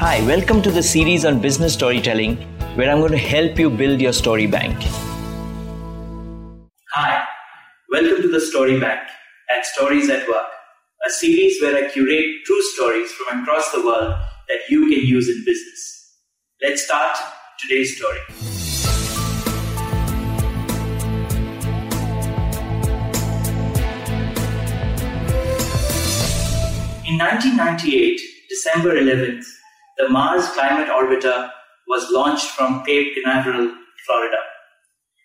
Hi, welcome to the series on business storytelling where I'm going to help you build your story bank. Hi, welcome to the Story Bank at Stories at Work, a series where I curate true stories from across the world that you can use in business. Let's start today's story. In 1998, December 11th, the Mars Climate Orbiter was launched from Cape Canaveral, Florida.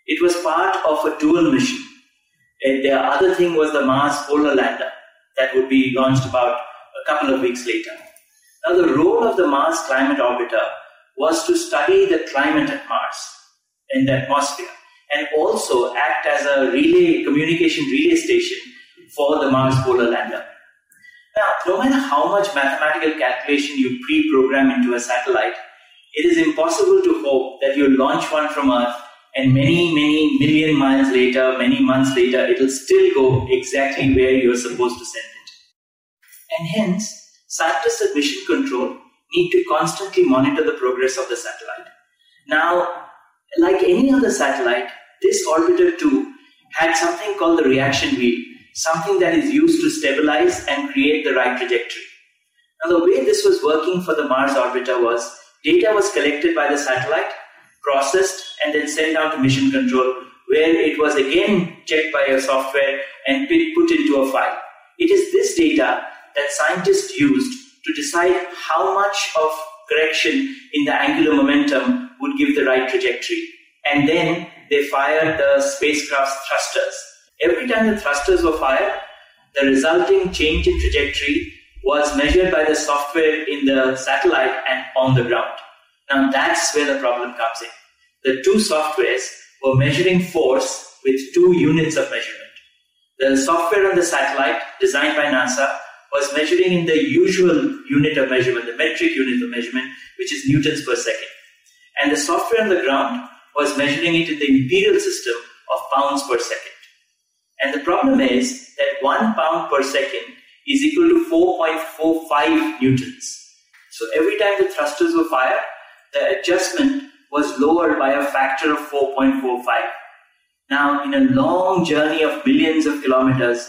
It was part of a dual mission. And the other thing was the Mars Polar Lander that would be launched about a couple of weeks later. Now, the role of the Mars Climate Orbiter was to study the climate at Mars in the atmosphere and also act as a relay communication relay station for the Mars Polar Lander. Now, no matter how much mathematical calculation you pre-program into a satellite, it is impossible to hope that you launch one from Earth and many, many million miles later, many months later, it'll still go exactly where you're supposed to send it. And hence, scientists at Mission Control need to constantly monitor the progress of the satellite. Now, like any other satellite, this orbiter too had something called the reaction wheel, something that is used to stabilize and create the right trajectory. Now, the way this was working for the Mars orbiter was data was collected by the satellite, processed, and then sent down to mission control, where it was again checked by a software and put into a file. It is this data that scientists used to decide how much of correction in the angular momentum would give the right trajectory. And then they fired the spacecraft's thrusters Every time the thrusters were fired, the resulting change in trajectory was measured by the software in the satellite and on the ground. Now that's where the problem comes in. The two softwares were measuring force with two units of measurement. The software on the satellite, designed by NASA, was measuring in the usual unit of measurement, the metric unit of measurement, which is newtons per second. And the software on the ground was measuring it in the imperial system of pounds per second. And the problem is that one pound per second is equal to 4.45 newtons. So every time the thrusters were fired, the adjustment was lowered by a factor of 4.45. Now, in a long journey of millions of kilometers,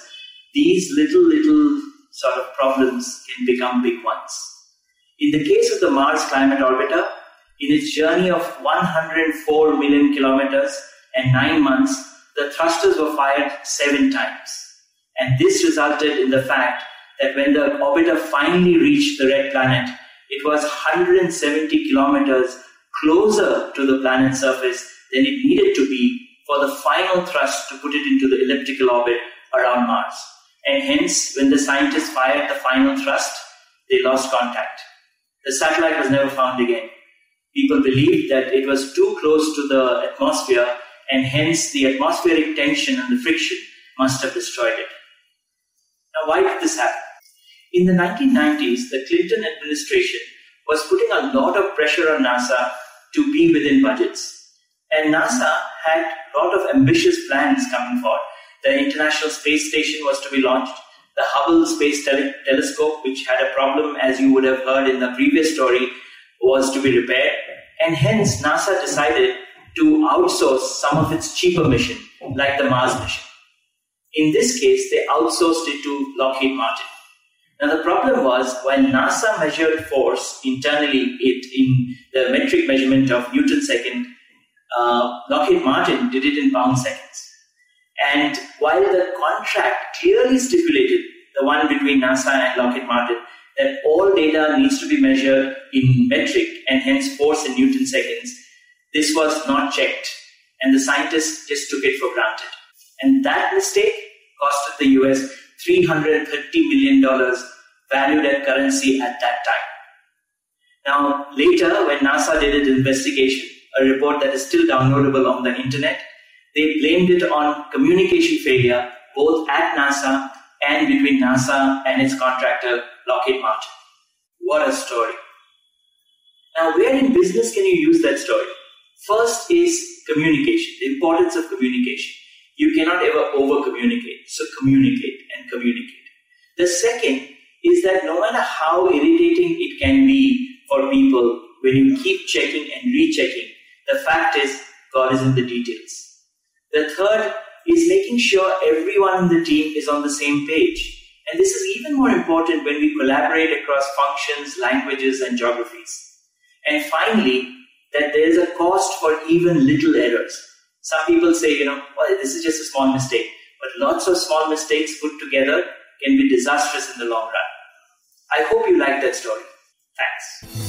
these little, little sort of problems can become big ones. In the case of the Mars Climate Orbiter, in its journey of 104 million kilometers and nine months, the thrusters were fired seven times. And this resulted in the fact that when the orbiter finally reached the red planet, it was 170 kilometers closer to the planet's surface than it needed to be for the final thrust to put it into the elliptical orbit around Mars. And hence, when the scientists fired the final thrust, they lost contact. The satellite was never found again. People believed that it was too close to the atmosphere and hence the atmospheric tension and the friction must have destroyed it. Now, why did this happen? In the 1990s, the Clinton administration was putting a lot of pressure on NASA to be within budgets. And NASA had a lot of ambitious plans coming forward. The International Space Station was to be launched. The Hubble Space Tele- Telescope, which had a problem, as you would have heard in the previous story, was to be repaired. And hence, NASA decided to outsource some of its cheaper mission, like the Mars mission. In this case, they outsourced it to Lockheed Martin. Now, the problem was when NASA measured force internally it in the metric measurement of Newton second, uh, Lockheed Martin did it in pound seconds. And while the contract clearly stipulated, the one between NASA and Lockheed Martin, that all data needs to be measured in metric and hence force in Newton seconds, this was not checked, and the scientists just took it for granted. And that mistake costed the US $330 million valued at currency at that time. Now, later, when NASA did its investigation, a report that is still downloadable on the internet, they blamed it on communication failure both at NASA and between NASA and its contractor, Lockheed Martin. What a story. Now, where in business can you use that story? First is communication, the importance of communication. You cannot ever over communicate, so communicate and communicate. The second is that no matter how irritating it can be for people when you keep checking and rechecking. The fact is, God is in the details. The third is making sure everyone in the team is on the same page. And this is even more important when we collaborate across functions, languages, and geographies. And finally, that there is a cost for even little errors. Some people say, you know, well, this is just a small mistake. But lots of small mistakes put together can be disastrous in the long run. I hope you like that story. Thanks.